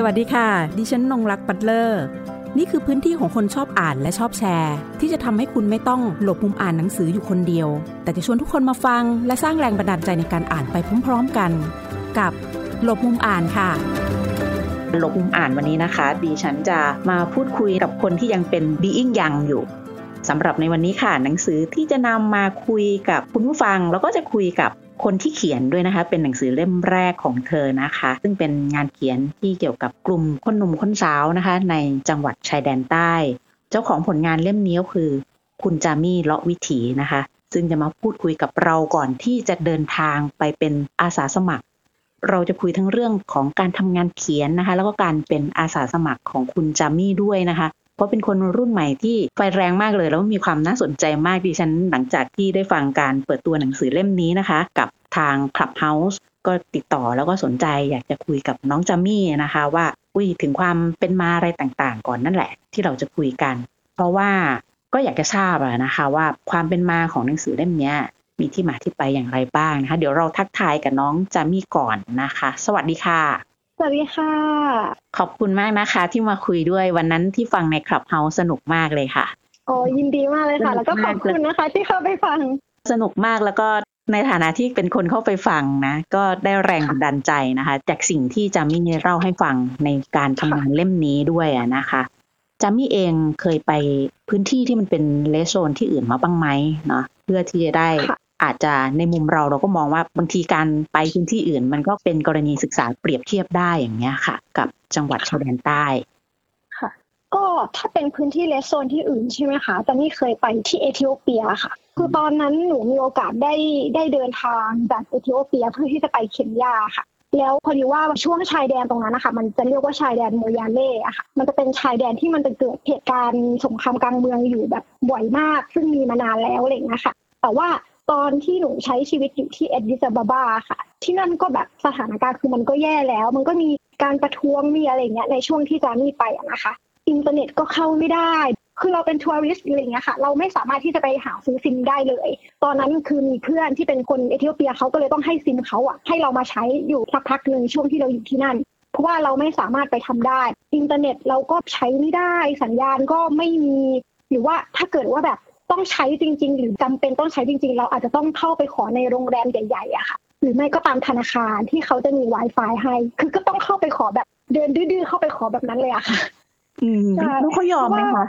สวัสดีค่ะ ดิฉันนงรักปัตเลอร์ นี่คือพื้นที่ของคนชอบอ่านและชอบแชร์ ที่จะทำให้คุณไม่ต้องหลบมุมอ่านหนังสืออยู่คนเดียว แต่จะชวนทุกคนมาฟัง และสร้างแรงบันดาลใจในการอ่านไปพร้อม ๆกัน กับหลบมุมอ่านค่ะหลบมุมอ่านวันนี้นะคะ ดิฉันจะมาพูดคุยกับคนที่ยังเป็น being young อยู่สำหรับในวันนี้ค่ะหนังสือที่จะนำมาคุยกับคุณผู้ฟัง แล้วก็จะคุยกับ คนที่เขียนด้วยนะคะ เป็นหนังสือเล่มแรกของเธอนะคะ ซึ่งเป็นงานเขียนที่เกี่ยวกับกลุ่มคนหนุ่มคนสาวนะคะ ในจังหวัดชายแดนใต้ เจ้าของผลงานเล่มนี้ก็คือ คุณจามี่เลาะวิถีนะคะ ซึ่งจะมาพูดคุยกับเราก่อนที่จะเดินทางไปเป็นอาสาสมัคร เราจะคุยทั้งเรื่องของการทำงานเขียนนะคะ แล้วก็การเป็นอาสาสมัครของคุณจามี่ด้วยนะคะเพราะเป็นคนรุ่นใหม่ที่ไฟแรงมากเลย แล้วมีความน่าสนใจมากดิฉันหลังจากที่ได้ฟังการเปิดตัวหนังสือเล่มนี้นะคะ กับ ทาง Clubhouse ก็ติดต่อแล้วก็สนใจอยากจะคุยกับน้องจามี่นะคะว่าอุ้ยถึงความเป็นมาอะไรต่างๆ ก่อนนั่นแหละ ที่เราจะคุยกัน เพราะว่าก็อยากจะทราบอะนะคะว่าความเป็นมาของหนังสือเล่มนี้มีที่มาที่ไปอย่างไรบ้างนะคะ เดี๋ยวเราทักทายกับน้องจามี่ก่อนนะคะ สวัสดีค่ะ สวัสดีค่ะ ขอบคุณมากนะคะ ที่มาคุยด้วยวันนั้นที่ฟังในคลับเฮาสนุกมากเลยค่ะโอ้ยินดีมากเลยค่ะ แล้วก็ขอบคุณนะคะ ที่เข้าไปฟังสนุกมากแล้วก็ ในฐานะที่เป็นคนเข้าไปฟังนะ ก็ได้แรงบันดาลใจนะคะ จากสิ่งที่จามี่เล่าให้ฟังในการทำงานเล่มนี้ด้วยอะนะคะจามี่เองเคยไปพื้นที่ที่มันเป็นเลสโซนที่อื่นมาบ้างไหมเนาะเพื่อที่จะได้ค่ะอาจจะในมุมเราเราก็มองว่าบางทีการไปพื้นที่อื่น มันก็เป็นกรณีศึกษาเปรียบเทียบได้อย่างเงี้ยค่ะ กับจังหวัดชายแดนใต้ ก็ถ้าเป็นพื้นที่เลสโซนที่อื่นใช่ไหมคะแต่นี่เคยไปที่เอธิโอเปียค่ะ คือตอนนั้นหนูมีโอกาสได้ได้เดินทางจากเอธิโอเปียเพื่อที่จะไปเคนยาค่ะ แล้วพอดีว่าช่วงชายแดนตรงนั้นนะคะมันจะเรียกว่าชายแดนโมยาเล่อะค่ะ มันจะเป็นชายแดนที่มันจะเกิดเหตุการณ์สงครามกลางเมืองอยู่แบบบ่อยมาก ซึ่งมีมานานแล้วอะไรอย่างเงี้ยค่ะ แต่ว่าตอนที่หนูใช้ชีวิตอยู่ที่อาดิสอาบาบาค่ะ ที่นั่นก็แบบสถานการณ์คือมันก็แย่แล้ว มันก็มีการประท้วงมีอะไรเงี้ยในช่วงที่จามี่ไปอะนะคะ อินเทอร์เน็ตก็เข้าไม่ได้ คือเราเป็น tourist อะไรอย่างเงี้ยค่ะ เราไม่สามารถที่จะไปหาซื้อซิมได้เลย ตอนนั้นคือมีเพื่อนที่เป็นคนเอธิโอเปียเขาก็เลยต้องให้ซิมเขาอะให้เรามาใช้อยู่สักพักหนึ่งช่วงที่เราอยู่ที่นั่นเพราะว่าเราไม่สามารถไปทำได้ อินเทอร์เน็ตเราก็ใช้ไม่ได้ สัญญาณก็ไม่มี หรือว่าถ้าเกิดว่าแบบต้องใช้จริง ๆ หรือจำเป็นต้องใช้จริง ๆ เราอาจจะต้องเข้าไปขอในโรงแรมใหญ่ๆอะค่ะ หรือไม่ก็ตามธนาคารที่เขาจะมี Wi-Fi ให้ คือก็ต้องเข้าไปขอแบบเดินดื้อๆเข้าไปขอแบบนั้นเลยอะค่ะ อืมใช่แล้วเขายอมไหมคะ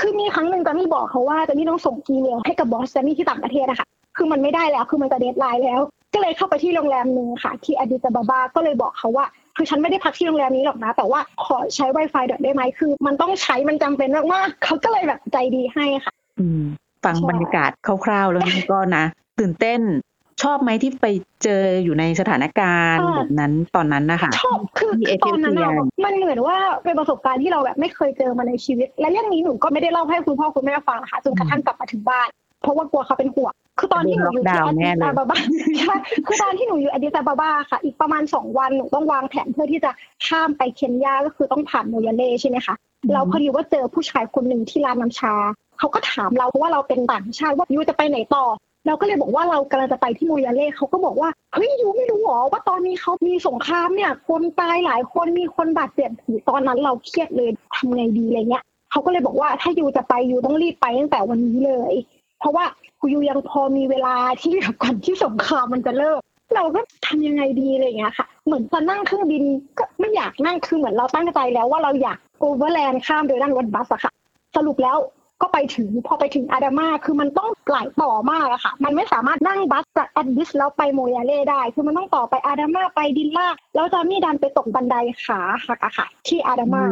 คือมีครั้งหนึ่งจามี่บอกเขาว่าจามี่ต้องส่งอีเมลให้กับ boss จามี่ที่ต่างประเทศอะค่ะ คือมันไม่ได้แล้ว คือมันจะ deadline แล้ว ก็เลยเข้าไปที่โรงแรมหนึ่งค่ะ ที่อาดิสอาบาบา ก็เลยบอกเขาว่า คือฉันไม่ได้พักที่โรงแรมนี้หรอกนะ แต่ว่าขอใช้ Wi-Fi ได้ไหม คือมันต้องใช้ มันจำเป็นมากๆเขาก็เลยแบบใจดีให้ค่ะ อืม ฟังใช่บรรยากาศคร่าวๆแล้วนี่ก็นะ ตื่นเต้น ชอบไหมที่ไปเจออยู่ในสถานการณ์แบบนั้นตอนนั้นนะคะชอบคือที่คือตอนนั้นอะเอธิโอเปียมันเหมือนว่าเป็นประสบการณ์ที่เราแบบไม่เคยเจอมาในชีวิต และเรื่องนี้หนูก็ไม่ได้เล่าให้คุณพ่อคุณแม่ฟังนะคะจนกระทั่งกลับมาถึงบ้าน เพราะว่ากลัวเขาเป็นห่วงคือตอนที่หนูอยู่ที่ล็อกดาวน์อาแน่ดิเลยซาบาบาใช่คือตอนที่หนูอยู่อาดิซาบาบาค่ะ อีกประมาณสองวันหนูต้องวางแผนเพื่อที่จะข้ามไปเคนยาก็คือต้องผ่านโมยาเล่ใช่ไหมคะเราพอดีว่าเจอผู้ชายคนหนึ่งที่ร้านน้ำชา เขาก็ถามเราเพราะว่าเราเป็นต่างชาติว่ายูจะไปไหนต่อ เราก็เลยบอกว่าเรากำลังจะไปที่โมยาเล่เขาก็บอกว่าเฮ้ยยูไม่รู้หรอว่าตอนนี้เขามีสงครามเนี่ย คนตายหลายคนมีคนบาดเจ็บผีตอนนั้นเราเครียดเลยทำไงดีอะไรเงี้ยเขาก็เลยบอกว่าถ้ายูจะไปยูต้องรีบไปตั้งแต่วันนี้เลย เพราะว่าคุยูยังพอมีเวลาที่แบบก่อนที่สงครามมันจะเริ่มเราก็ทำยังไงดีอะไรเงี้ยค่ะ เหมือนจะนั่งเครื่องบินก็ไม่อยากนั่งคือเหมือนเราตั้งใจแล้วว่าเราอยากโอเวอร์แลนด์ข้ามโดยนั่งรถบัสอะค่ะ สรุปแล้ว ก็ไปถึงพอไปถึงอาดามาคือมันต้องหลายต่อมากอะค่ะ มันไม่สามารถนั่งบัสจากแอดดิสแล้วไปโมยาเล่ได้ คือมันต้องต่อไปอาดามาไปดินลาแล้วจามี่ดันไปตกบันไดขาหักอะค่ะ ที่อาดามา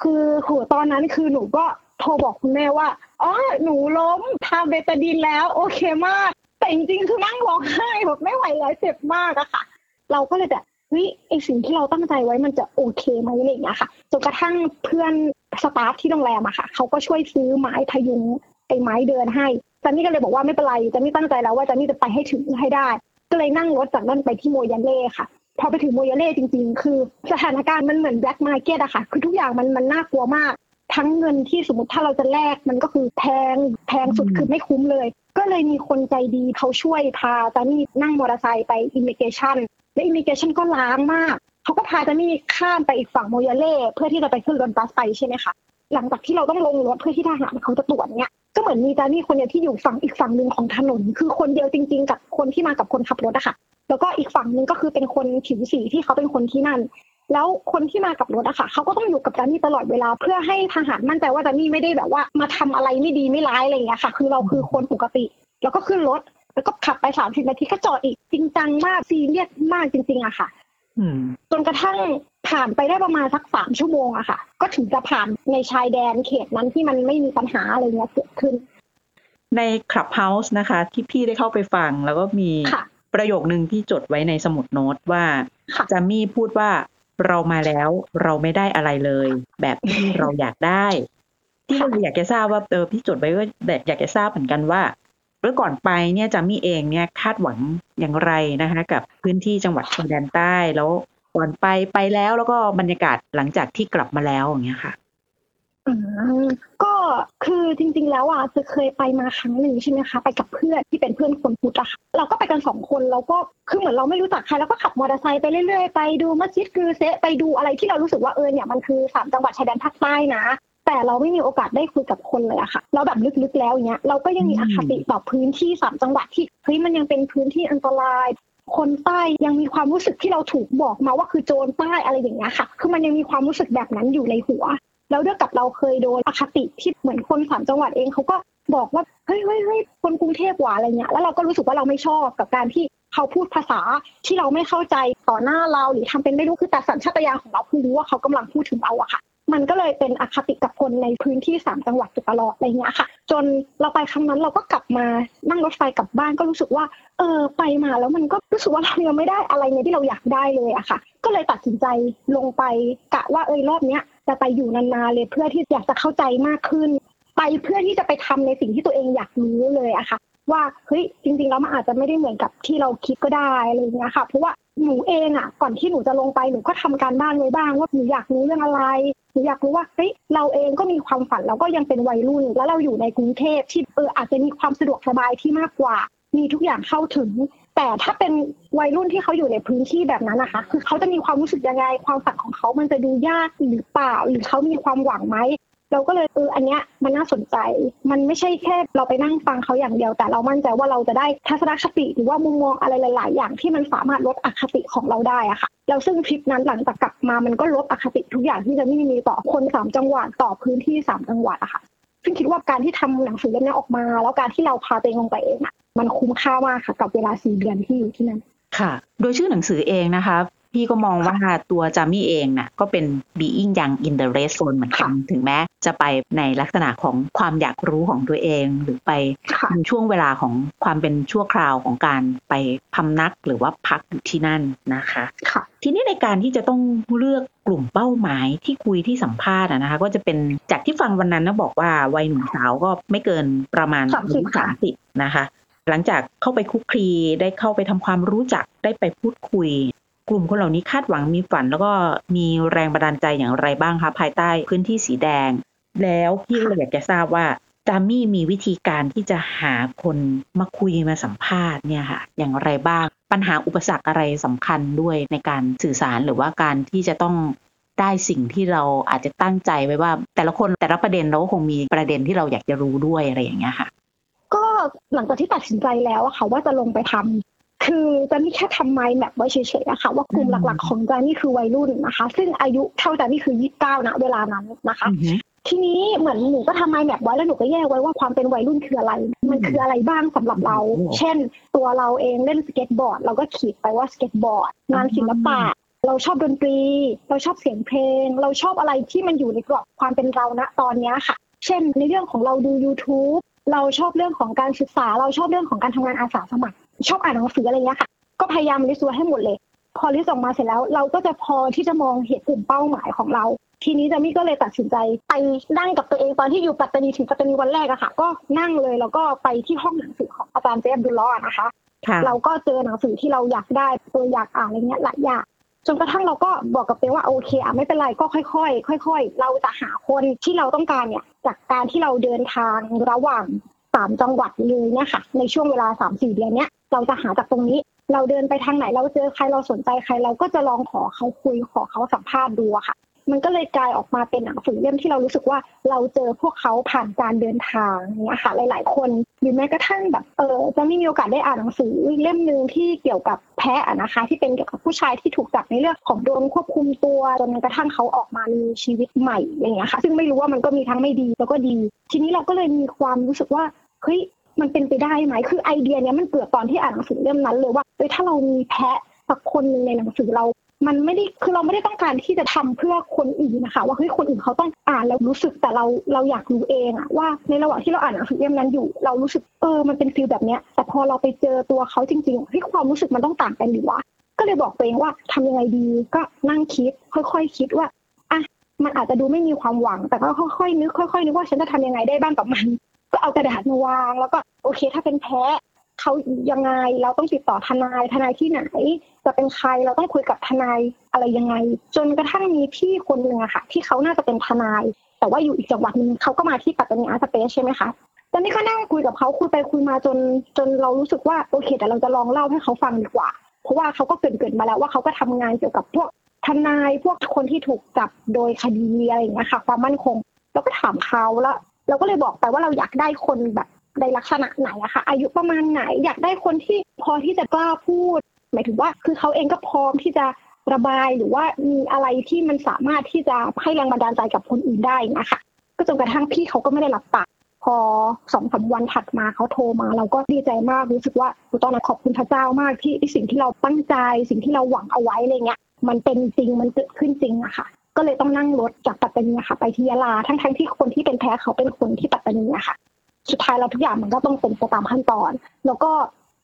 คือโหตอนนั้นคือหนูก็โทรบอกคุณแม่ว่าอ๋อหนูล้มทาเบตาดินแล้ว โอเคมาก แต่จริงๆคือนั่งร้องไห้แบบไม่ไหวแล้วเจ็บมากอะค่ะ เราก็เลยแบบเฮ้ยไอสิ่งที่เราตั้งใจไว้มันจะโอเคไหมอะไรอย่างเงี้ยค่ะจนกระทั่งเพื่อน สตาฟที่โรงแรมอะค่ะเขาก็ช่วยซื้อไม้พยุงไอไม้เดินให้จันนี่ก็เลยบอกว่าไม่เป็นไรจันนี่ตั้งใจแล้วว่าจันนี่จะไปให้ถึงให้ได้ ก็เลยนั่งรถจากนั่นไปที่โมยาเล่ค่ะ พอไปถึงโมยาเล่จริง ๆ คือสถานการณ์มันเหมือน black market อะค่ะ คือทุกอย่างมันมันน่ากลัวมาก ทั้งเงินที่สมมติถ้าเราจะแลกมันก็คือแพงแพงสุดอืมคือไม่คุ้มเลย ก็เลยมีคนใจดีเขาช่วยพาจามี่นั่งมอเตอร์ไซค์ไป immigration และ immigration ก็ร้างมาก เขาก็พาจามี่ข้ามไปอีกฝั่งโมยาเล่เพื่อที่จะไปขึ้นรถบัสไปใช่ไหมคะหลังจากที่เราต้องลงรถเพื่อที่ทหารเขาจะตรวจเนี่ยก็เหมือนมีจามี่คนเดียวที่อยู่ฝั่งอีกฝั่งหนึ่งของถนน คือคนเดียวจริง ๆ กับคนที่มากับคนขับรถอะค่ะ แล้วก็อีกฝั่งหนึ่งก็คือเป็นคนผิวสีที่เขาเป็นคนที่นั่น แล้วคนที่มากับรถอะค่ะเขาก็ต้องอยู่กับจานี่ตลอดเวลา เพื่อให้ทหารมั่นใจว่าจานี่ไม่ได้แบบว่า มาทำอะไรไม่ดีไม่ร้ายอะไรอย่างเงี้ยค่ะ คือเราคือคนปกติ แล้วก็ขึ้นรถแล้วก็ขับไปสามสิบนาทีก็จอดอีกจริงจังมากซีเรียสมากจริงๆอะค่ะ จนกระทั่งผ่านไปได้ประมาณสักสามชั่วโมงอะค่ะ ก็ถึงจะผ่านในชายแดนเขตนั้นที่มันไม่มีปัญหาอะไรเงี้ยเกิดขึ้น ใน Clubhouse นะคะ ที่พี่ได้เข้าไปฟังแล้วก็มีค่ะประโยคนึงที่จดไว้ในสมุดโน้ตว่าค่ะจามี่พูดว่าเรามาแล้วเราไม่ได้อะไรเลย แบบที่เราอยากได้ ที่เราอยากจะทราบว่าเออพี่จดไว้ก็อยากจะทราบเหมือนกันว่า เมื่อก่อนไปเนี่ยจามี่เองเนี่ยคาดหวังอย่างไรนะคะ กับพื้นที่จังหวัดชายแดนใต้แล้วก่อนไปไปแล้วแล้วก็บรรยากาศหลังจากที่กลับมาแล้วอย่างเงี้ยค่ะอืมก็คือจริง ๆ แล้วอะจะเคยไปมาครั้งหนึ่งใช่ไหมคะ ไปกับเพื่อนที่เป็นเพื่อนคนพุทธอะค่ะเราก็ไปกันสองคนเราก็คือเหมือนเราไม่รู้จักใครแล้วก็ขับมอเตอร์ไซค์ไปเรื่อยๆไปดูมัสยิดคือเซะไปดูอะไรที่เรารู้สึกว่าเออเนี่ยมันคือสามจังหวัดชายแดนภาคใต้นะ แต่เราไม่มีโอกาสได้คุยกับคนเลยอะค่ะ เราแบบลึกๆแล้วอย่างเงี้ยเราก็ยังมีอคติต่อพื้นที่สามจังหวัดที่เฮ้ยมันยังเป็นพื้นที่อันตราย คนใต้ยังมีความรู้สึกที่เราถูกบอกมาว่าคือโจรใต้อะไรอย่างเงี้ยค่ะ คือมันยังมีความรู้สึกแบบนั้นอยู่ในหัว แล้วด้วยกับเราเคยโดนอคติที่เหมือนคนสามจังหวัดเองเขาก็บอกว่าเฮ้ยเฮ้ยเฮ้ยคนกรุงเทพหว่าอะไรเงี้ยแล้วเราก็รู้สึกว่าเราไม่ชอบกับการที่เขาพูดภาษาที่เราไม่เข้าใจต่อหน้าเราหรือทำเป็นไม่รู้คือแต่สัญชาตญาณของเราคือรู้ว่าเขากำลังพูดถึงเราอะค่ะ มันก็เลยเป็นอคติกับคนในพื้นที่สามจังหวัดอยู่ตลอดอะไรเงี้ยค่ะ จนเราไปครั้งนั้นเราก็กลับมานั่งรถไฟกลับบ้านก็รู้สึกว่า เออไปมาแล้วมันก็รู้สึกว่าเรายังไม่ได้อะไรในที่เราอยากได้เลยอะค่ะ ก็เลยตัดสินใจลงไปกะว่าเออรอบเนี้ยจะไปอยู่นานๆเลยเพื่อที่อยากจะเข้าใจมากขึ้น ไปเพื่อที่จะไปทำในสิ่งที่ตัวเองอยากรู้เลยอะค่ะว่าเฮ้ยจริงๆแล้วมันอาจจะไม่ได้เหมือนกับที่เราคิดก็ได้อะไรเงี้ยค่ะเพราะว่า หนูเองอะก่อนที่หนูจะลงไปหนูก็ทำการบ้านไว้บ้างว่าหนูอยากรู้เรื่องอะไรหนูอยากรู้ว่าเฮ้ยเราเองก็มีความฝันเราก็ยังเป็นวัยรุ่น แล้วเราอยู่ในกรุงเทพที่เอออาจจะมีความสะดวกสบายที่มากกว่า มีทุกอย่างเข้าถึง แต่ถ้าเป็นวัยรุ่นที่เขาอยู่ในพื้นที่แบบนั้นนะคะ คือเขาจะมีความรู้สึกยังไง ความฝันของเขามันจะดูยากหรือเปล่า หรือเขามีความหวังไหม เราก็เลยเอออันเนี้ยมันน่าสนใจ มันไม่ใช่แค่เราไปนั่งฟังเขาอย่างเดียว แต่เรามั่นใจว่าเราจะได้ทัศนคติหรือว่ามุมมองอะไรหลาย ๆ อย่างที่มันสามารถลดอคติของเราได้อะค่ะแล้วซึ่งทริปนั้นหลังจากกลับมามันก็ลดอคติทุกอย่างที่จะไม่มีต่อคนสามจังหวัดต่อพื้นที่สามจังหวัดอะค่ะซึ่งคิดว่าการที่ทำหนังสือเล่มนี้ออกมา แล้วการที่เราพาตัวเองลงไปเองอะมันคุ้มค่ามากค่ะกับเวลาสี่เดือนที่อยู่ที่นั่นค่ะ โดยชื่อหนังสือเองนะคะ พี่ก็มองว่าตัวจามี่เองน่ะก็เป็น being young in the red zone เหมือนกันถึงแม้จะไปในลักษณะของความอยากรู้ของตัวเอง หรือไปค่ะในช่วงเวลาของความเป็นชั่วคราวของการไปพำนักหรือว่าพักอยู่ที่นั่นนะคะค่ะทีนี้ในการที่จะต้องเลือกกลุ่มเป้าหมายที่คุยที่สัมภาษณ์อะนะคะ ก็จะเป็นจากที่ฟังวันนั้นนะบอกว่าวัยหนุ่มสาวก็ไม่เกินประมาณสามสิบค่ะสามสิบนะคะหลังจากเข้าไปคุกคลีได้เข้าไปทำความรู้จักได้ไปพูดคุย กลุ่มคนเหล่านี้คาดหวังมีฝัน แล้วก็มีแรงบันดาลใจอย่างไรบ้างคะภายใต้พื้นที่สีแดง แล้วพี่ก็เลยอยากจะทราบว่าจามี่มีวิธีการที่จะหาคนมาคุยมาสัมภาษณ์เนี่ยค่ะ อย่างไรบ้าง ปัญหาอุปสรรคอะไรสำคัญด้วยในการสื่อสารหรือว่าการที่จะต้องได้สิ่งที่เราอาจจะตั้งใจไว้ว่า แต่ละคนแต่ละประเด็นเราก็คงมีประเด็นที่เราอยากจะรู้ด้วยอะไรอย่างเงี้ยค่ะ ก็หลังจากที่ตัดสินใจแล้วอะค่ะว่าจะลงไปทำ คือจามี่แค่ทำ mind map ไว้เฉยๆอะค่ะว่ากลุ่มอืมหลักๆของจามี่คือวัยรุ่นนะคะ ซึ่งอายุเท่าจามี่คือยี่สิบเก้าณเวลานั้นนะคะอือฮึทีนี้เหมือนหนูก็ทำ mind map ไว้แล้วหนูก็แยกไว้ว่าความเป็นวัยรุ่นคืออะไร มันคืออะไรบ้างสำหรับเราโอ้เช่น ตัวเราเองเล่นสเก็ตบอร์ด เราก็ขีดไปว่าสเก็ตบอร์ด งานศิลปะเราชอบดนตรี เราชอบเสียงเพลง เราชอบอะไรที่มันอยู่ในกรอบความเป็นเราณตอนเนี้ยค่ะ เช่น ในเรื่องของเราดู YouTube เราชอบเรื่องของการศึกษา เราชอบเรื่องของการทำงานอาสาสมัคร ชอบอ่านหนังสืออะไรเงี้ยค่ะ ก็พยายาม list ไว้ให้หมดเลย พอ list ออกมาเสร็จแล้ว เราก็จะพอที่จะมองเห็นกลุ่มเป้าหมายของเรา ทีนี้จามี่ก็เลยตัดสินใจไปนั่งกับตัวเองตอนที่อยู่ปัตตานีถึงปัตตานีวันแรกอะค่ะ ก็นั่งเลยแล้วก็ไปที่ห้องหนังสือของอาจารย์เจ๊ะอับดุลเลาะอะนะคะค่ะเราก็เจอหนังสือที่เราอยากได้ตัวอยากอ่านอะไรเงี้ยหลายอย่างจนกระทั่งเราก็บอกกับตัวเองว่าโอเคอะไม่เป็นไรก็ค่อยๆค่อย ๆ เราจะหาคนที่เราต้องการเนี่ยจากการที่เราเดินทางระหว่าง สามจังหวัดเลยเนี่ยค่ะ ในช่วงเวลาสามสี่เดือนเนี้ยเราจะหาจากตรงนี้ เราเดินไปทางไหนเราเจอใครเราสนใจใครเราก็จะลองขอเขาคุยขอเขาสัมภาษณ์ดูค่ะ มันก็เลยกลายออกมาเป็นหนังสือเล่มที่เรารู้สึกว่าเราเจอพวกเขาผ่านการเดินทางเนี่ยค่ะ หลาย ๆ คนหรือแม้กระทั่งแบบเออจะไม่มีโอกาสได้อ่านหนังสือเล่มหนึ่งที่เกี่ยวกับแพะนะคะ ที่เป็นเกี่ยวกับผู้ชายที่ถูกจับในเรื่องของโดนควบคุมตัวจนกระทั่งเขาออกมามีชีวิตใหม่อย่างเงี้ยค่ะ ซึ่งไม่รู้ว่ามันก็มีทั้งไม่ดีแล้วก็ดี ทีนี้เราก็เลยมีความรู้สึกว่า เฮ้ยมันเป็นไปได้ไหมคือไอเดียเนี้ยมันเกิดตอนที่อ่านหนังสือเล่มนั้นเลยว่าเอ้ยถ้าเรามีแพะสักคนหนึ่งในหนังสือเรา มันไม่ได้คือเราไม่ได้ต้องการที่จะทำเพื่อคนอื่นนะคะ ว่าเฮ้ยคนอื่นเขาต้องอ่านแล้วรู้สึกแต่เราเราอยากรู้เองอะว่าในระหว่างที่เราอ่านหนังสือเล่มนั้นอยู่ เรารู้สึกเออมันเป็นฟีลแบบเนี้ย แต่พอเราไปเจอตัวเขาจริงๆเฮ้ยความรู้สึกมันต้องต่างกันหรือวะก็เลยบอกตัวเองว่าทำยังไงดีก็นั่งคิด ค่อยๆคิดว่าอะมันอาจจะดูไม่มีความหวัง แต่ก็ค่อยๆนึกค่อยๆนึกว่าฉันจะทำยังไงได้บ้างกับมัน ก็เอากระดาษมาวาง แล้วก็โอเค ถ้าเป็นแพ้เขายังไงเราต้องติดต่อทนายทนายที่ไหน จะเป็นใครเราต้องคุยกับทนายอะไรยังไง จนกระทั่งมีพี่คนหนึ่งอะค่ะ ที่เขาน่าจะเป็นทนาย แต่ว่าอยู่อีกจังหวัดหนึงเขาก็มาที่ปัตตานีอาร์ตสเปซใช่ไหมคะตอนนี้ก็นั่งคุยกับเขาคุยไปคุยมาจนจนเรารู้สึกว่าโอเคแต่เราจะลองเล่าให้เขาฟังดีกว่า เพราะว่าเขาก็เกรินๆมาแล้วว่าเขาก็ทำงานเกี่ยวกับพวกทนายพวกคนที่ถูกจับโดยคดีอะไรอย่างเงี้ยค่ะ ความมั่นคงเราก็ถามเขาแล้ว เราก็เลยบอกไปว่าเราอยากได้คนแบบในลักษณะไหนอะคะอายุประมาณไหนอยากได้คนที่พอที่จะกล้าพูด หมายถึงว่าคือเขาเองก็พร้อมที่จะระบายหรือว่ามีอะไรที่มันสามารถที่จะให้แรงบันดาลใจกับคนอื่นได้นะคะก็จนกระทั่งพี่เขาก็ไม่ได้รับปากพอสองสามวันถัดมาเขาโทรมา เราก็ดีใจมากรู้สึกว่าตอนนั้นขอบคุณพระเจ้ามากที่สิ่งที่เราตั้งใจ สิ่งที่เราหวังเอาไว้อะไรเงี้ยมันเป็นจริงมันเกิดขึ้นจริงอะค่ะ ก็เลยต้องนั่งรถจากปัตตานีค่ะ ไปที่ยะลาทั้งทั้งๆที่คนที่เป็นแพ้เขาเป็นคนที่ปัตตานีอะค่ะ สุดท้ายเราทุกอย่างมันก็ต้องเป็นไปตามขั้นตอน แล้วก็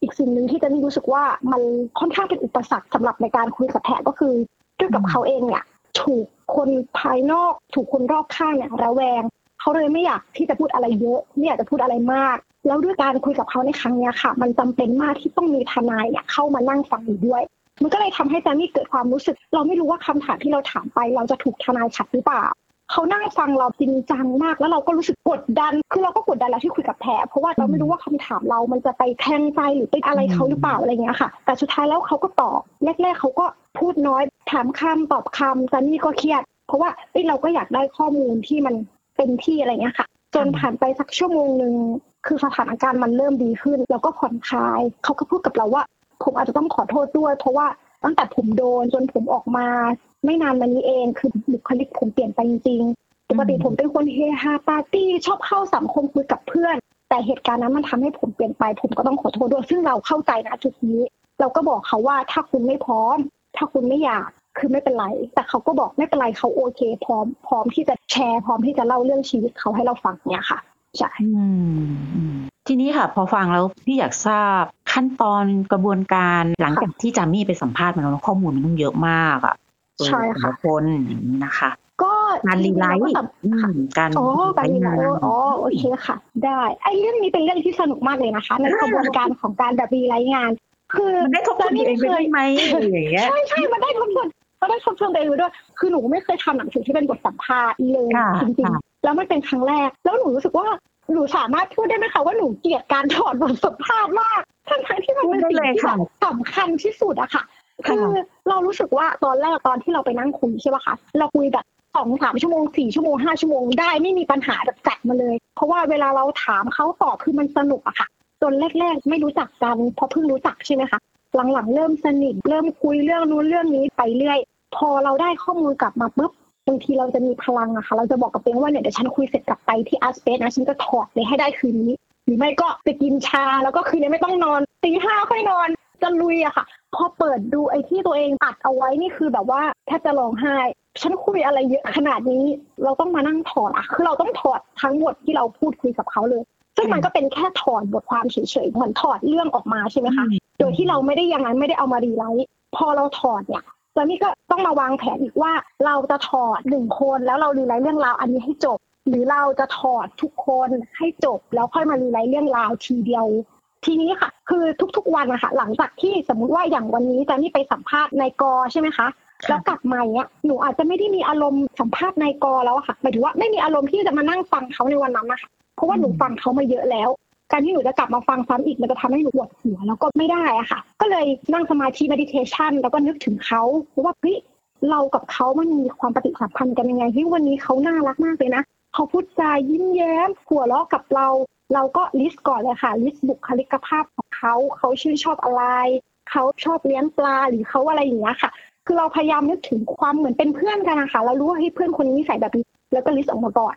อีกสิ่งหนึ่งที่จะนี่รู้สึกว่ามันค่อนข้างเป็นอุปสรรคสำหรับในการคุยกับแพะก็คือด้วยกับเขาเองเนี่ยถูกคนภายนอก ถูกคนรอบข้างเนี่ยระแวงเขาเลยไม่อยากที่จะพูดอะไรเยอะไม่อยากจะพูดอะไรมาก แล้วด้วยการคุยกับเขาในครั้งนี้ค่ะ มันจำเป็นมากที่ต้องมีทนายเนี่ยเข้ามานั่งฟังอยู่ด้วย มันก็เลยทำให้แจมี่เกิดความรู้สึก เราไม่รู้ว่าคำถามที่เราถามไป เราจะถูกทนายขัดหรือเปล่าเขานั่งฟังเราจริงจังมาก แล้วเราก็รู้สึกกดดัน คือเราก็กดดันแล้วที่คุยกับแพรเพราะว่าเราไม่รู้ว่าคำถามเรามันจะไปแทงใจหรือไปอะไรเขาหรือเปล่าอะไรเงี้ยค่ะ แต่สุดท้ายแล้วเขาก็ตอบแรก ๆเขาก็พูดน้อยถามคำตอบคำจันนี่ก็เครียด เพราะว่าเอ้เราก็อยากได้ข้อมูลที่มันเป็นที่อะไรเงี้ยค่ะ จนผ่านไปสักชั่วโมงหนึ่งคือสถานการณ์มันเริ่มดีขึ้น แล้วก็ผ่อนคลาย เขาก็พูดกับเราว่า ผมอาจจะต้องขอโทษด้วย เพราะว่าตั้งแต่ผมโดนจนผมออกมา ไม่นานมานี้เองคือบุคลิกผมเปลี่ยนไปจริงๆปกติผมเป็นคนเฮฮาปาร์ตี้ชอบเข้าสังคมคุยกับเพื่อน แต่เหตุการณ์นั้นมันทำให้ผมเปลี่ยนไปผมก็ต้องขอโทษด้วยซึ่งเราเข้าใจนะจุดนี้ เราก็บอกเขาว่าถ้าคุณไม่พร้อม ถ้าคุณไม่อยากคือไม่เป็นไร แต่เขาก็บอกไม่เป็นไรเขาโอเค พร้อม พร้อมที่จะแชร์พร้อมที่จะเล่าเรื่องชีวิตเขาให้เราฟังเนี่ยค่ะใช่อืมอืมทีนี้ค่ะ พอฟังแล้วพี่อยากทราบ ขั้นตอนกระบวนการหลังจากที่จามี่ไปสัมภาษณ์มาแล้วข้อมูลมันต้องเยอะมากอะใช่ค่ะแต่ลคนอย่างนี้นะคะ ก็การ rewrite เราก็แบบอืมการอ๋อการ rewrite งานอ๋อโอเคค่ะ ได้ไอ้เรื่องนี้เป็นเรื่องที่สนุกมากเลยนะคะ ในกระบวนการของการแบบ rewrite งาน คือมันได้ทบทวนตัวเองไปได้ไหมอย่างเงี้ยใช่ใช่มันได้ทบทวนมันได้ทบทวนตัวเองด้วย คือหนูไม่เคยทำหนังสือที่เป็นบทสัมภาษณ์เลยค่ะจริงค่ะๆแล้วมันเป็นครั้งแรก แล้วหนูรู้สึกว่า หนูสามารถพูดได้ไหมคะว่าหนูเกลียดการถอดบทสัมภาษณ์มากทั้งๆที่มันเป็นสิ่งที่แบบสำคัญที่สุดอะค่ะ คือเรารู้สึกว่าตอนแรกตอนที่เราไปนั่งคุยใช่ป่ะคะ เราคุยแบบสองสามชั่วโมงสี่ชั่วโมงห้าชั่วโมงได้ไม่มีปัญหาแบบจัดมาเลย เพราะว่าเวลาเราถามเขาตอบคือมันสนุกอะค่ะจนแรกๆ ไม่รู้จักกันเพราะเพิ่งรู้จักใช่ไหมคะหลังๆเริ่มสนิทเริ่มคุยเรื่องนู้นเรื่องนี้ไปเรื่อย พอเราได้ข้อมูลกลับมาปุ๊บ บางทีเราจะมีพลังอะค่ะเราจะบอกกับตัวเองว่าเนี่ยเดี๋ยวฉันคุยเสร็จกลับไปที่อาร์สเปซนะฉันจะถอดเลยให้ได้คืนนี้ หรือไม่ก็ไปกินชาแล้วก็คืนนี้ไม่ต้องนอนตีห้าค่อยนอนจะลุยอะค่ะ พอเปิดดูไอ้ที่ตัวเองอัดเอาไว้นี่คือแบบว่าแทบจะร้องไห้ ฉันคุยอะไรเยอะขนาดนี้ เราต้องมานั่งถอดอะคือเราต้องถอดทั้งหมดที่เราพูดคุยกับเขาเลย ซึ่งมันก็เป็นแค่ถอดบทความเฉยๆเหมือนถอดเรื่องออกมาใช่ไหมคะ โดยที่เราไม่ได้อยังไงไม่ได้เอามา rewrite พอเราถอดเนี่ย จามี่ก็ต้องมาวางแผนอีกว่าเราจะถอดหนึ่งคนแล้วเรา rewrite เรื่องราวอันนี้ให้จบ หรือเราจะถอดทุกคนให้จบ แล้วค่อยมา rewrite เรื่องราวทีเดียวทีนี้ค่ะ คือทุกๆวันนะคะหลังจากที่สมมุติว่าอย่างวันนี้จามี่ไปสัมภาษณ์ในกอใช่ไหมคะแล้วกลับมาเนี่ยหนูอาจจะไม่ได้มีอารมณ์สัมภาษณ์ในกอแล้วอะค่ะหมายถึงว่าไม่มีอารมณ์ที่จะมานั่งฟังเขาในวันนั้นนะคะเพราะว่าหนูฟังเขามาเยอะแล้ว การที่หนูจะกลับมาฟังซ้ำอีกมันจะทำให้หนูปวดหัวแล้วก็ไม่ได้อะค่ะ ก็เลยนั่งสมาธิ meditation แล้วก็นึกถึงเขาว่าเฮ้ยเรากับเขามันมีความปฏิสัมพันธ์กันยังไงที่วันนี้เขาน่ารักมากเลยนะเขาพูดจายิ้มแย้มหัวเราะกับเรา เราก็ list ก่อนเลยค่ะ list บุคลิกภาพของเขาเขาชื่นชอบอะไรเขาชอบเลี้ยงปลาหรือเขาอะไรอย่างเงี้ยค่ะ คือเราพยายามนึกถึงความเหมือนเป็นเพื่อนกันนะคะเรารู้ว่าให้เพื่อนคนนี้นิสัยแบบนี้แล้วก็ list ออกมาก่อน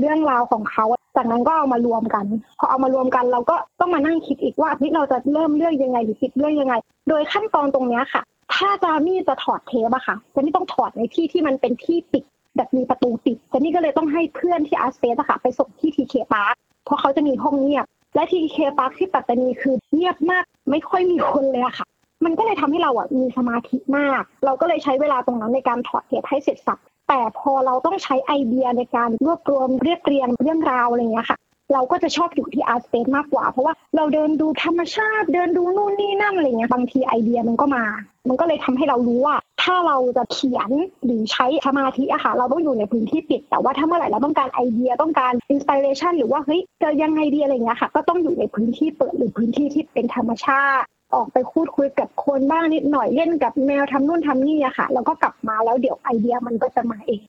เรื่องราวของเขา จากนั้นก็เอามารวมกัน พอเอามารวมกันเราก็ต้องมานั่งคิดอีกว่าเฮ้ยเราจะเริ่มเรื่องยังไงหรือคิดเรื่องยังไง โดยขั้นตอนตรงนี้ค่ะ ถ้าจามี่จะถอดเทปอะค่ะจะไม่ต้องถอดในที่ที่มันเป็นที่ปิดแบบมีประตูปิดจามี่ก็เลยต้องให้เพื่อนที่ Artspace อะค่ะไปส่งที่ TK Parkเพราะเขาจะมีห้องเงียบ และ TK Park ที่ปัตตานีคือเงียบมากไม่ค่อยมีคนเลยอะค่ะมันก็เลยทำให้เราอะมีสมาธิมาก เราก็เลยใช้เวลาตรงนั้นในการถอดเทปให้เสร็จสรรพ แต่พอเราต้องใช้ไอเดียในการรวบรวมเรียบเรียงเรื่องราวอะไรเงี้ยค่ะเราก็จะชอบอยู่ที่ Artspace มากกว่า เพราะว่าเราเดินดูธรรมชาติเดินดูนู่นนี่นั่นอะไรเงี้ยบางทีไอเดียมันก็มา มันก็เลยทำให้เรารู้ว่า ถ้าเราจะเขียนหรือใช้สมาธิอะค่ะ เราต้องอยู่ในพื้นที่ปิด แต่ว่าถ้าเมื่อไหร่เราต้องการไอเดียต้องการ inspiration หรือว่าเฮ้ยจะยังไงดีอะไรเงี้ยค่ะ ก็ต้องอยู่ในพื้นที่เปิดหรือพื้นที่ที่เป็นธรรมชาติ ออกไปพูดคุยกับคนบ้างนิดหน่อยเล่นกับแมวทำนู่นทำนี่อะค่ะ แล้วก็กลับมาแล้วเดี๋ยวไอเดียมันก็จะมาเอง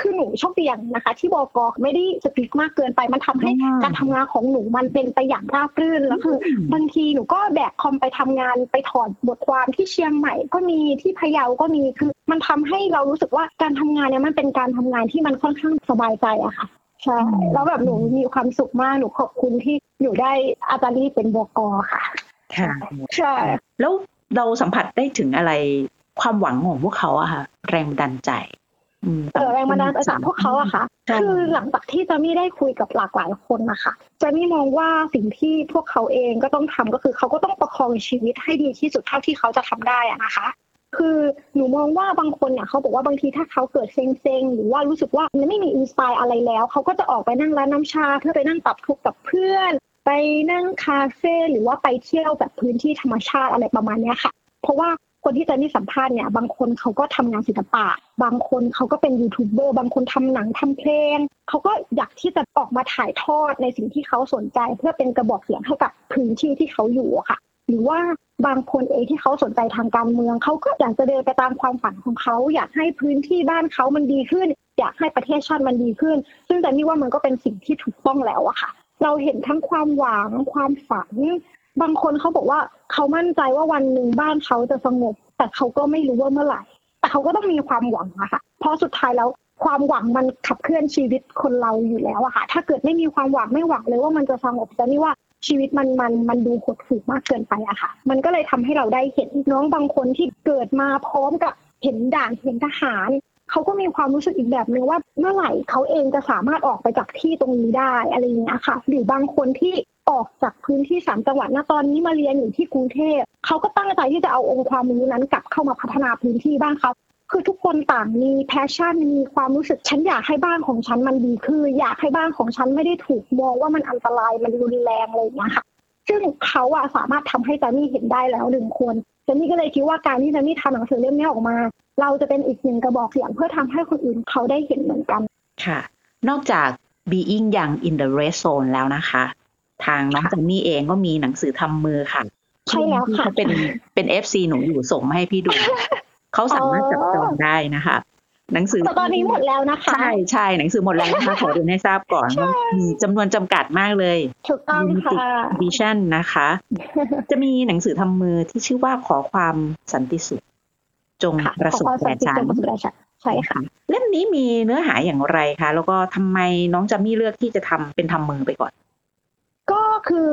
คือหนูโชคดีอย่างนะคะ ที่บกไม่ได้สตริกมากเกินไปมันทำให้การทำงานของหนูมันเป็นไปอย่างราบรื่นแล้วคือบางทีหนูก็แบกคอมไปทำงานไปถอดบทความที่เชียงใหม่ก็มีที่พะเยาก็มีคือ มันทำให้เรารู้สึกว่าการทำงานเนี่ยมันเป็นการทำงานที่มันค่อนข้างสบายใจอะค่ะใช่แล้วแบบหนูมีความสุขมากหนูขอบคุณที่หนูได้อาจารย์ที่เป็นบกค่ะ ค่ะใช่แล้วเราสัมผัสได้ถึงอะไรความหวังของพวกเขาอะค่ะ แรงบันดาลใจอืมเออแรงบันดาลใจจากพวกเขาอะค่ะใช่คือหลังจากที่จานี่ได้คุยกับหลากหลายคนนะคะจานี่มองว่าสิ่งที่พวกเขาเองก็ต้องทำก็คือ เขาก็ต้องประคองชีวิตให้ดีที่สุดเท่าที่เขาจะทำได้อะนะคะ คือหนูมองว่าบางคนเนี่ยเขาบอกว่าบางทีถ้าเขาเกิดเซ็งๆหรือว่ารู้สึกว่ามันไม่มี inspire อะไรแล้ว เขาก็จะออกไปนั่งร้านน้ำชา เพื่อไปนั่งปรับทุกข์กับเพื่อน ไปนั่งคาเฟ่หรือว่าไปเที่ยวแบบพื้นที่ธรรมชาติอะไรประมาณเนี้ยค่ะ เพราะว่าคนที่จะนี่สัมภาษณ์เนี่ย บางคนเขาก็ทำงานศิลปะ บางคนเขาก็เป็นยูทูบเบอร์บางคนทำหนังทำเพลง เขาก็อยากที่จะออกมาถ่ายทอดในสิ่งที่เขาสนใจ เพื่อเป็นกระบอกเสียงให้กับพื้นที่ที่เขาอยู่ค่ะ หรือว่าบางคนเองที่เขาสนใจทางการเมือง เขาก็อยากจะเดินไปตามความฝันของเขา อยากให้พื้นที่บ้านเขามันดีขึ้น อยากให้ประเทศชาติมันดีขึ้น ซึ่งแต่นี่ว่ามันก็เป็นสิ่งที่ถูกต้องแล้วอะค่ะ เราเห็นทั้งความหวังความฝัน บางคนเขาบอกว่าเขามั่นใจว่าวันหนึ่งบ้านเขาจะสงบ แต่เขาก็ไม่รู้ว่าเมื่อไหร่ แต่เขาก็ต้องมีความหวังอะค่ะเพราะสุดท้ายแล้วความหวังมันขับเคลื่อนชีวิตคนเราอยู่แล้วอะค่ะ ถ้าเกิดไม่มีความหวังไม่หวังเลยว่ามันจะสงบจะนี่ว่าชีวิตมันมันมันดูหดหู่มากเกินไปอะค่ะ มันก็เลยทำให้เราได้เห็นน้องบางคนที่เกิดมาพร้อมกับเห็นด่านเห็นทหาร เขาก็มีความรู้สึกอีกแบบหนึ่งว่าเมื่อไหร่เขาเองจะสามารถออกไปจากที่ตรงนี้ได้อะไรอย่างเงี้ยค่ะ หรือบางคนที่ออกจากพื้นที่สามจังหวัดณตอนนี้มาเรียนอยู่ที่กรุงเทพเขาก็ตั้งใจที่จะเอาองค์ความรู้นั้นกลับเข้ามาพัฒนาพื้นที่บ้านเขาคือทุกคนต่างมีแพชชั่นมีความรู้สึกฉันอยากให้บ้านของฉันมันดีคืออยากให้บ้านของฉันไม่ได้ถูกมองว่ามันอันตรายมันรุนแรงอะไรอย่างเงี้ยค่ะ ซึ่งเขาอะสามารถทำให้จานี่เห็นได้แล้วหนึ่งคนจานี่ก็เลยคิดว่าการที่จานี่ทำหนังสือเล่มนี้ออกมา เราจะเป็นอีกหนึ่งกระบอกเสียงเพื่อทำให้คนอื่นเขาได้เห็นเหมือนกัน ค่ะ นอกจาก being young in the red zone แล้วนะคะ ทางน้องค่ะจันนี่เองก็มีหนังสือทำมือค่ะใช่แล้วค่ะที่เขาเป็นเป็น FC หนูอยู่ส่งมาให้พี่ดู เขาสามารถจับจองได้นะคะ หนังสือแต่ตอนนี้หมดแล้วนะคะ ใช่ใช่หนังสือหมดแล้วนะคะขอเรียนให้ทราบก่อนว่ามีจำนวนจำกัดมากเลยถูกต้องค่ะ edition นะคะ จะมีหนังสือทำมือที่ชื่อว่าขอความสันติสุข จงค่ะประสบขอความสัแก่นติฉันจงประสบแก่ฉันใช่ค่ะ เล่มนี้มีเนื้อหาอย่างไรคะ แล้วก็ทำไมน้องจะมีเลือกที่จะทำเป็นทำมือไปก่อน ก็คือ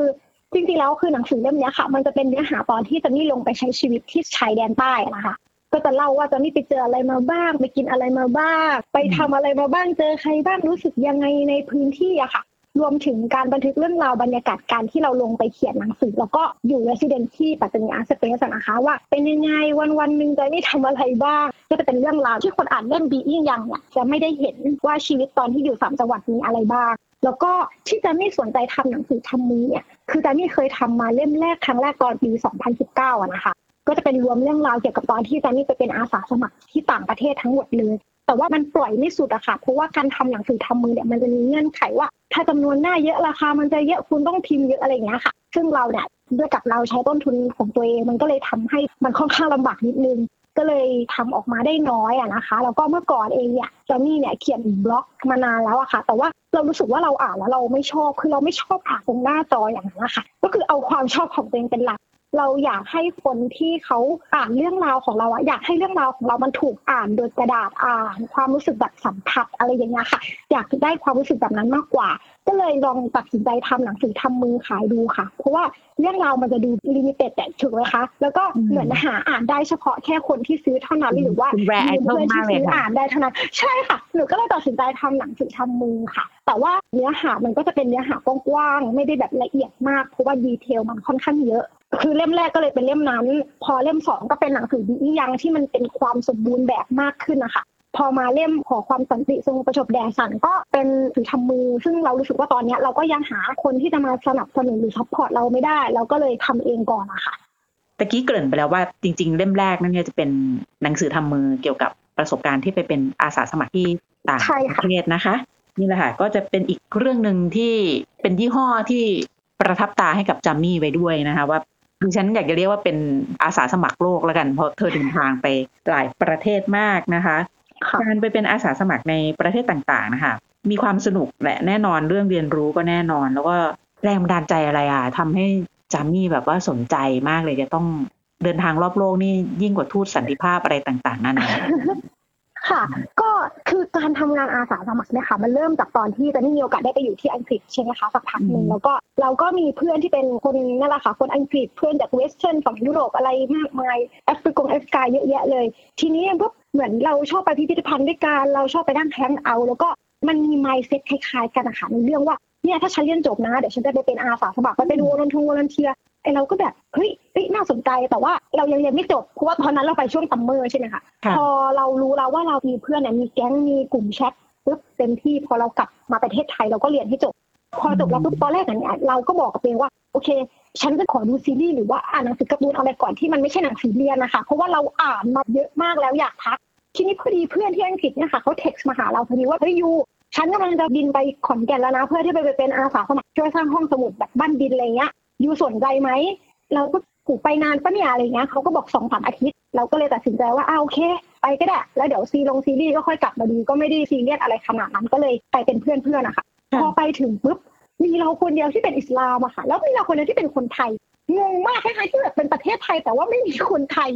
จริงๆแล้วคือหนังสือเล่มเนี้ยค่ะ มันจะเป็นเนื้อหาตอนที่จะนี่ลงไปใช้ชีวิตที่ชายแดนใต้นะคะก็จะเล่าว่าจะนี่ไปเจออะไรมาบ้าง ไปกินอะไรมาบ้าง ไปทำอะไรมาบ้างเจอใครบ้างรู้สึกยังไงในพื้นที่อะค่ะ รวมถึงการบันทึกเรื่องราวบรรยากาศการที่เราลงไปเขียนหนังสือ แล้วก็อยู่ resident ที่ปัตตานีอาร์ตสเปซนะคะว่าเป็นยังไงวันวันหนึ่งจะนี่ทำอะไรบ้าง ก็จะเป็นเรื่องราวที่คนอ่านเล่ม Being ยังเนี่ยจะไม่ได้เห็นว่าชีวิตตอนที่อยู่สามจังหวัดมีอะไรบ้างแล้วก็ที่จะไม่สนใจทำหนังสือทำมือเนี่ยคือจะไม่เคยทำมาเล่มแรกครั้งแรกตอนปี 2019อะนะคะ ก็จะเป็นรวมเรื่องราวเกี่ยวกับตอนที่จานี่ไปเป็นอาสาสมัครที่ต่างประเทศทั้งหมดเลย แต่ว่ามันปล่อยไม่สุดอะค่ะ เพราะว่าการทำหนังสือทำมือเนี่ยมันจะมีเงื่อนไขว่า ถ้าจำนวนหน้าเยอะราคา มันจะเยอะคุณต้องพิมพ์เยอะอะไรอย่างเงี้ยค่ะ ซึ่งเราเนี่ยด้วยกับเราใช้ต้นทุนของตัวเองมันก็เลยทำให้มันค่อนข้างลำบากนิดนึงก็เลยทำออกมาได้น้อยอะนะคะ แล้วก็เมื่อก่อนเองเนี่ยจามี่เนี่ยเขียนบล็อกมานานแล้วอะค่ะ แต่ว่าเรารู้สึกว่าเราอ่านแล้วเราไม่ชอบ คือเราไม่ชอบอ่านตรงหน้าจออย่างนั้นนะคะก็คือเอาความชอบของตัวเองเป็นหลัก เราอยากให้คนที่เขาอ่านเรื่องราวของเราอะอยากให้เรื่องราวของเรามันถูกอ่านโดยกระดาษอ่านความรู้สึกแบบสัมผัสอะไรอย่างเงี้ยค่ะ อยากได้ความรู้สึกแบบนั้นมากกว่า ก็เลยลองตัดสินใจทำหนังสือทำมือขายดูค่ะ เพราะว่าเรื่องราวมันจะดู limited แต่ถูกไหมคะแล้วก็เหมือนหาอ่านได้เฉพาะแค่คนที่ซื้อเท่านั้นหรือว่า rare item เพื่อนมาที่กเลยซื้อค่ะอ่านได้เท่านั้นใช่ค่ะหนูก็เลยตัดสินใจทำหนังสือทำมือค่ะ แต่ว่าเนื้อหามันก็จะเป็นเนื้อหากว้างๆไม่ได้แบบละเอียดมากเพราะว่า detail มันค่อนข้างเยอะ คือเล่มแรกก็เลยเป็นเล่มนั้น พอเล่มสองก็เป็นหนังสือดียังที่มันเป็นความสมบูรณ์แบบมากขึ้นนะคะพอมาเล่มขอความสันติจงประสบแด่ฉันก็เป็นหนังสือทำมือ ซึ่งเรารู้สึกว่าตอนนี้เราก็ยังหาคนที่จะมาสนับสนุนหรือ support เราไม่ได้ เราก็เลยทำเองก่อนอะคะตะกี้เกริ่นไปแล้วว่าจริง ๆ เล่มแรกนั่นเนี่ยจะเป็นหนังสือทำมือเกี่ยวกับประสบการณ์ที่ไปเป็นอาสาสมัครที่ต่างประเทศนะคะ นี่แหละค่ะก็จะเป็นอีกเรื่องหนึ่งที่เป็นยี่ห้อที่ประทับตาให้กับจัมมี่ไว้ด้วยนะคะว่า ดิฉันอยากจะเรียกว่าเป็นอาสาสมัครโลกแล้วกัน เพราะเธอเดินทางไปหลายประเทศมากนะคะค่ะการไปเป็นอาสาสมัครในประเทศต่างๆนะคะมีความสนุกแหละแน่นอนเรื่องเรียนรู้ก็แน่นอน แล้วก็แรงบันดาลใจอะไรอะทำให้จามี่แบบว่าสนใจมากเลยจะต้องเดินทางรอบโลกนี่ยิ่งกว่าทูตสันติภาพอะไรต่าง ๆนั่นเอง ค่ะ ก็คือการทำงานอาสาสมัครเนี่ยค่ะมันเริ่มจากตอนที่จานี่มีโอกาสได้ไปอยู่ที่อังกฤษใช่ไหมคะสักพักหนึ่งอืมแล้วก็เราก็มีเพื่อนที่เป็นคนนั่นแหละค่ะคนอังกฤษเพื่อนจาก western ฝั่งยุโรปอะไรมากมายแอฟริกงแอฟริกาเยอะแยะเลย ทีนี้ปุ๊บเหมือนเราชอบไปพิพิธภัณฑ์ด้วยกันเราชอบไปนั่ง hang out แล้วก็มันมี mindset คล้ายๆกันนะคะในเรื่องว่า เนี่ยถ้าฉันเรียนจบนะ เดี๋ยวฉันจะไปเป็นอาสาสมัครไปเป็นวอลนทง volunteer ไอเราก็แบบเฮ้ยเฮ้ยน่าสนใจแต่ว่าเรายังเรียนไม่จบเพราะว่าตอนนั้นเราไปช่วง summer ใช่ไหมคะค่ะพอเรารู้แล้วว่าเรามีเพื่อนเนี่ยมีแก๊งมีกลุ่มแชทปุ๊บเต็มที่พอเรากลับมาประเทศไทยเราก็เรียนให้จบ พอจบแล้วปุ๊บตอนแรกเนี่ยเราก็บอกกับตัวเองว่าโอเค ฉันจะขอดูซีรีส์หรือว่าอ่านหนังสือการ์ตูนอะไรก่อนที่มันไม่ใช่หนังสือเรียนนะคะเพราะว่าเราอ่านมาเยอะมากแล้วอยากพักทีนี้พอดีเพื่อนที่อังกฤษเนี่ยค่ะเขาเท็กซ์มาหาเราพอดีว่าเฮ้ยยู ฉันกำลังจะบินไปขอนแก่นแล้วนะ เพื่อที่ไปเป็นอาสาสมัครช่วยสร้างห้องสมุดแบบบ้านดินอะไรเงี้ยยูสนใจไหมเราก็กูไปนานปะเนี่ยอะไรเงี้ยเขาก็บอกสองสามอาทิตย์ เราก็เลยตัดสินใจว่าอ้าโอเค ไปก็ได้ แล้วเดี๋ยวซีรงซีรีส์ก็ค่อยกลับมาดูก็ไม่ได้ซีเรียสอะไรขนาดนั้นก็เลยไปเป็นเพื่อนเพื่อนๆนะคะค่ะพอไปถึงปุ๊บมีเราคนเดียวที่เป็นอิสลามอะค่ะ แล้วมีเราคนเดียวที่เป็นคนไทยงงมากคล้ายๆที่แบบเป็นประเทศไทยแต่ว่าไม่มีคนไทย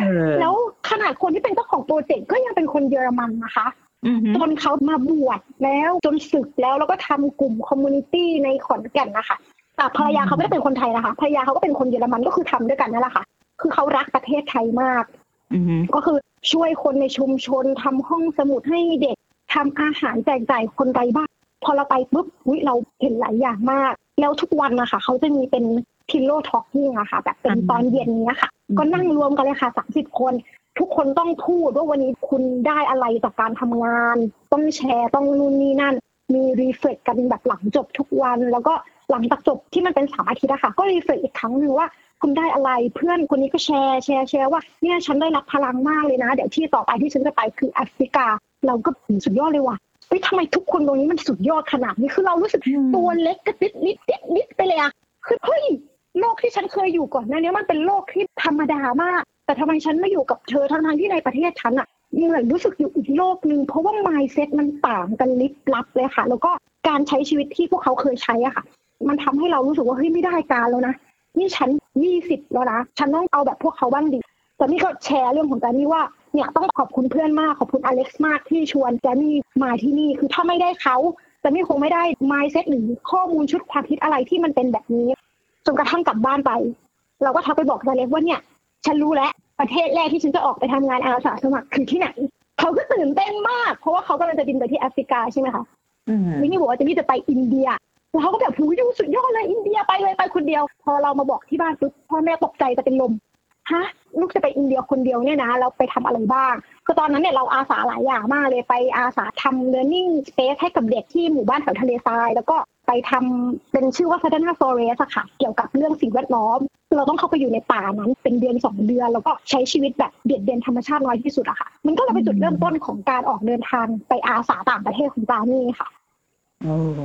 เออแล้วขนาดคนที่เป็นเจ้าของ project ก็ยังเป็นคนเยอรมันนะคะอือหือ จนเขามาบวชแล้วจนสึกแล้วแล้วก็ทำกลุ่ม community ในขอนแก่นนะคะแต่ภรรยาเขาไม่ได้เป็นคนไทยนะคะภรรยาเขาก็เป็นคนเยอรมันก็คือทำด้วยกันนั่นแหละค่ะ คือเขารักประเทศไทยมากอือหือก็คือช่วยคนในชุมชนทำห้องสมุดให้เด็กทำอาหารแจกจ่ายคนไร้บ้านพอเราไปปุ๊บอุ๊ยเราเห็นหลายอย่างมาก แล้วทุกวันนะคะเขาจะมีเป็น pillow talking อะค่ะ แบบเป็นตอนเย็นเนี้ยค่ะ ก็นั่งรวมกันเลยค่ะสามสิบคน ทุกคนต้องพูดว่าวันนี้คุณได้อะไรจากการทำงาน ต้องแชร์ต้องนู่นนี่นั่น มี reflect กันแบบหลังจบทุกวัน แล้วก็หลังจากจบที่มันเป็นสามอาทิตย์อะค่ะก็ reflect อีกครั้งหนึ่งว่าคุณได้อะไรเพื่อนคนนี้ก็แชร์แชร์แชร์ว่าเนี่ยฉันได้รับพลังมากเลยนะ เดี๋ยวที่ต่อไปที่ฉันจะไปคือแอฟริกา เราก็สุดยอดเลยว่ะเฮ้ยทำไมทุกคนตรงนี้มันสุดยอดขนาดนี้คือเรารู้สึกตัวเล็กกระจิ๊ดนิดนิดนิดไปเลยอะคือเฮ้ยโลกที่ฉันเคยอยู่ก่อนหน้านี้มันเป็นโลกที่ธรรมดามาก แต่ทำไมฉันไม่อยู่กับเธอทั้งๆที่ในประเทศฉันอะเหมือนรู้สึกอยู่อีกโลกหนึ่งเพราะว่า mindset มันต่างกันลิบลับเลยค่ะ แล้วก็การใช้ชีวิตที่พวกเขาเคยใช้อะค่ะ มันทำให้เรารู้สึกว่าเฮ้ยไม่ได้การแล้วนะนี่ฉันยี่สิบแล้วนะฉันต้องเอาแบบพวกเขาบ้างดิแต่นี่ก็แชร์เรื่องของแจนี่ว่าเนี่ยต้องขอบคุณเพื่อนมากขอบคุณอเล็กซ์มากที่ชวนแจนี่มาที่นี่คือถ้าไม่ได้เขาแต่นี่คงไม่ได้ mindset หรือข้อมูลชุดความคิดอะไรที่มันเป็นแบบนี้จนกระทั่งกลับบ้านไป เราก็ทักไปบอกอเล็กว่าเนี่ย ฉันรู้แล้วประเทศแรกที่ฉันจะออกไปทำงานอาสาสมัครคือที่ไหนเขาก็ตื่นเต้นมาก เพราะว่าเขากำลังจะบินไปที่แอฟริกาใช่ไหมคะอือหือวินนี่บอกว่าจะนี่จะไปอินเดียแล้วเขาก็แบบหูยสุดยอดเลยอินเดียไปเลยไปคนเดียว พอเรามาบอกที่บ้านปุ๊บพ่อแม่ตกใจจะเป็นลมฮะลูกจะไปอินเดียคนเดียวเนี่ยนะเราไปทำอะไรบ้างคือตอนนั้นเนี่ยเราอาสาหลายอย่างมากเลยไปอาสาทำ learning space ให้กับเด็กที่หมู่บ้านแถวทะเลทราย แล้วก็ ไปทำเป็นชื่อว่า Savannah Forest อะค่ะ เกี่ยวกับเรื่องสิ่งแวดล้อม เราต้องเข้าไปอยู่ในป่านั้นเป็นเดือนสองเดือน แล้วก็ใช้ชีวิตแบบเบียดเบียนธรรมชาติน้อยที่สุดอะค่ะ มันก็เลยเป็นจุดเริ่มต้นของการออกเดินทางไปอาสาต่างประเทศของจานี่ค่ะโอ้โห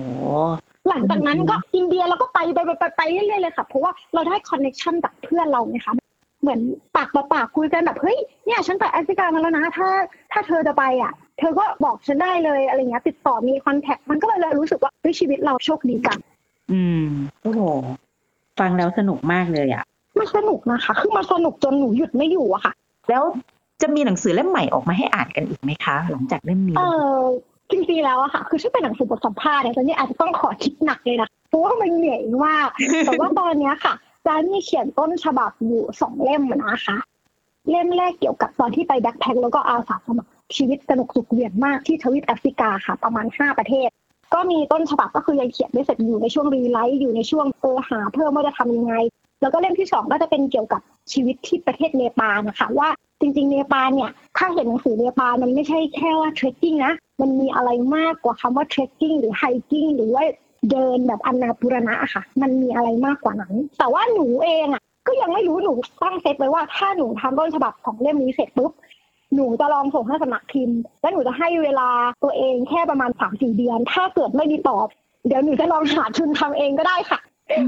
หลังจากนั้นก็อินเดียเราก็ไปไปไปไปเรื่อยๆเลยค่ะ เพราะว่าเราได้ connection จากเพื่อนเราไงคะเหมือนปากต่อปากคุยกันแบบเฮ้ยเนี่ยฉันไปแอฟริกามาแล้วนะถ้า ถ้าเธอจะไปอะ เธอก็บอกฉันได้เลยอะไรเงี้ยติดต่อมี contact มันก็เลยรู้สึกว่าเฮ้ย ชีวิตเราโชคดีจังอืมโอ้โหฟังแล้วสนุกมากเลยอะมันสนุกนะคะ คือมันสนุกจนหนูหยุดไม่อยู่อะค่ะ แล้วจะมีหนังสือเล่มใหม่ออกมาให้อ่านกันอีกไหมคะ หลังจากเล่มนี้เออจริงๆแล้วอะค่ะ คือถ้าเป็นหนังสือบทสัมภาษณ์เนี่ยตอนนี้อาจจะต้องขอคิดหนักเลยนะเพราะว่ามันเหนื่อยมากแต่ว่าตอนเนี้ยค่ะจานี่เขียนต้นฉบับอยู่สองเล่มนะคะ เล่มแรกเกี่ยวกับตอนที่ไป backpack แล้วก็อาสาสมัครชีวิตสนุกสุดเหวี่ยงมากที่ทวีปแอฟริกาค่ะ ประมาณห้าประเทศ ก็มีต้นฉบับก็คือยังเขียนไม่เสร็จอยู่ในช่วง rewrite อยู่ในช่วงเออหาเพิ่มว่าจะทำยังไง แล้วก็เล่มที่สองก็จะเป็นเกี่ยวกับชีวิตที่ประเทศเนปาลนะคะว่าจริงๆเนปาลเนี่ยถ้าเห็นหนังสือเนปาลมันไม่ใช่แค่ว่า trekking นะมันมีอะไรมากกว่าคำว่า trekking หรือ hiking หรือว่าเดินแบบอันนาปุรณะอะค่ะ มันมีอะไรมากกว่านั้น แต่ว่าหนูเองอะก็ยังไม่รู้หนูตั้งเซตไว้ว่าถ้าหนูทำต้นฉบับของเล่มนี้เสร็จปุ๊บ หนูจะลองส่งให้สำนักพิมพ์ แล้วหนูจะให้เวลาตัวเองแค่ประมาณสามสี่เดือน ถ้าเกิดไม่มีตอบ เดี๋ยวหนูจะลองหาทุนทำเองก็ได้ค่ะ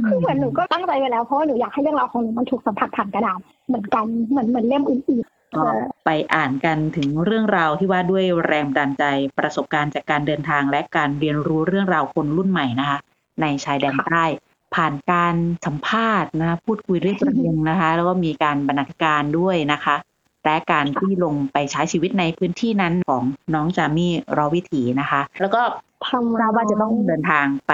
คือเหมือนหนูก็ตั้งใจไว้แล้วเพราะว่าหนูอยากให้เรื่องราวของหนูมันถูกสัมผัสผ่านกระดาษเหมือนกันเหมือนเหมือนเล่มอื่นๆก็ไปอ่านกันถึงเรื่องราวที่ว่าด้วยแรงบันใจประสบการณ์จากการเดินทางและการเรียนรู้เรื่องราวคนรุ่นใหม่นะคะ ในชายแดนใต้ผ่านการสัมภาษณ์นะพูดคุยเรื่องประเด็นนะคะ แล้วก็มีการบรรณาธิการด้วยนะคะ และการที่ลงไปใช้ชีวิตในพื้นที่นั้นของน้องจามี่รอวิถีนะคะ แล้วก็ทำทราบว่าจะต้องเดินทางไป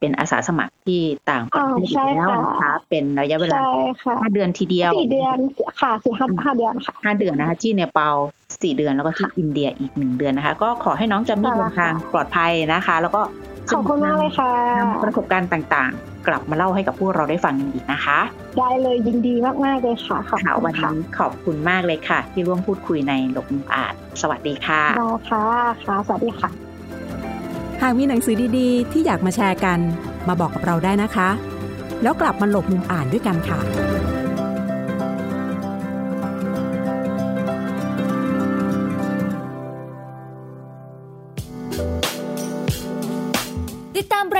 เป็นอาสาสมัครที่ต่างประเทศอีกแล้วนะคะเป็นระยะเวลาใช่ค่ะห้าเดือนทีเดียวสี่เดือนค่ะสี่ห้าห้าเดือนค่ะห้าเดือนนะคะที่เนปาลสี่เดือนแล้วก็ที่อินเดียอีกหนึ่งเดือนนะคะ ก็ขอให้น้องจามี่ค่ะเดินทางปลอดภัยนะคะ แล้วก็ ขอบคุณมากเลยค่ะนำประสบการณ์ต่างๆ กลับมาเล่าให้กับพวกเราได้ฟังกันอีกนะคะ ได้เลยยินดีมากๆเลยค่ะขอบค่ะคุวัณนค่ะนี้ขอบคุณมากเลยค่ะ ที่ร่วมพูดคุยในหลบมุมอาจสวัสดีค่ะได้ค่ะค่ะ สวัสดีค่ะ หากมีหนังสือดีๆ ที่อยากมาแชร์กัน มาบอกกับเราได้นะคะ แล้วกลับมาหลบมุมอ่านด้วยกันค่ะ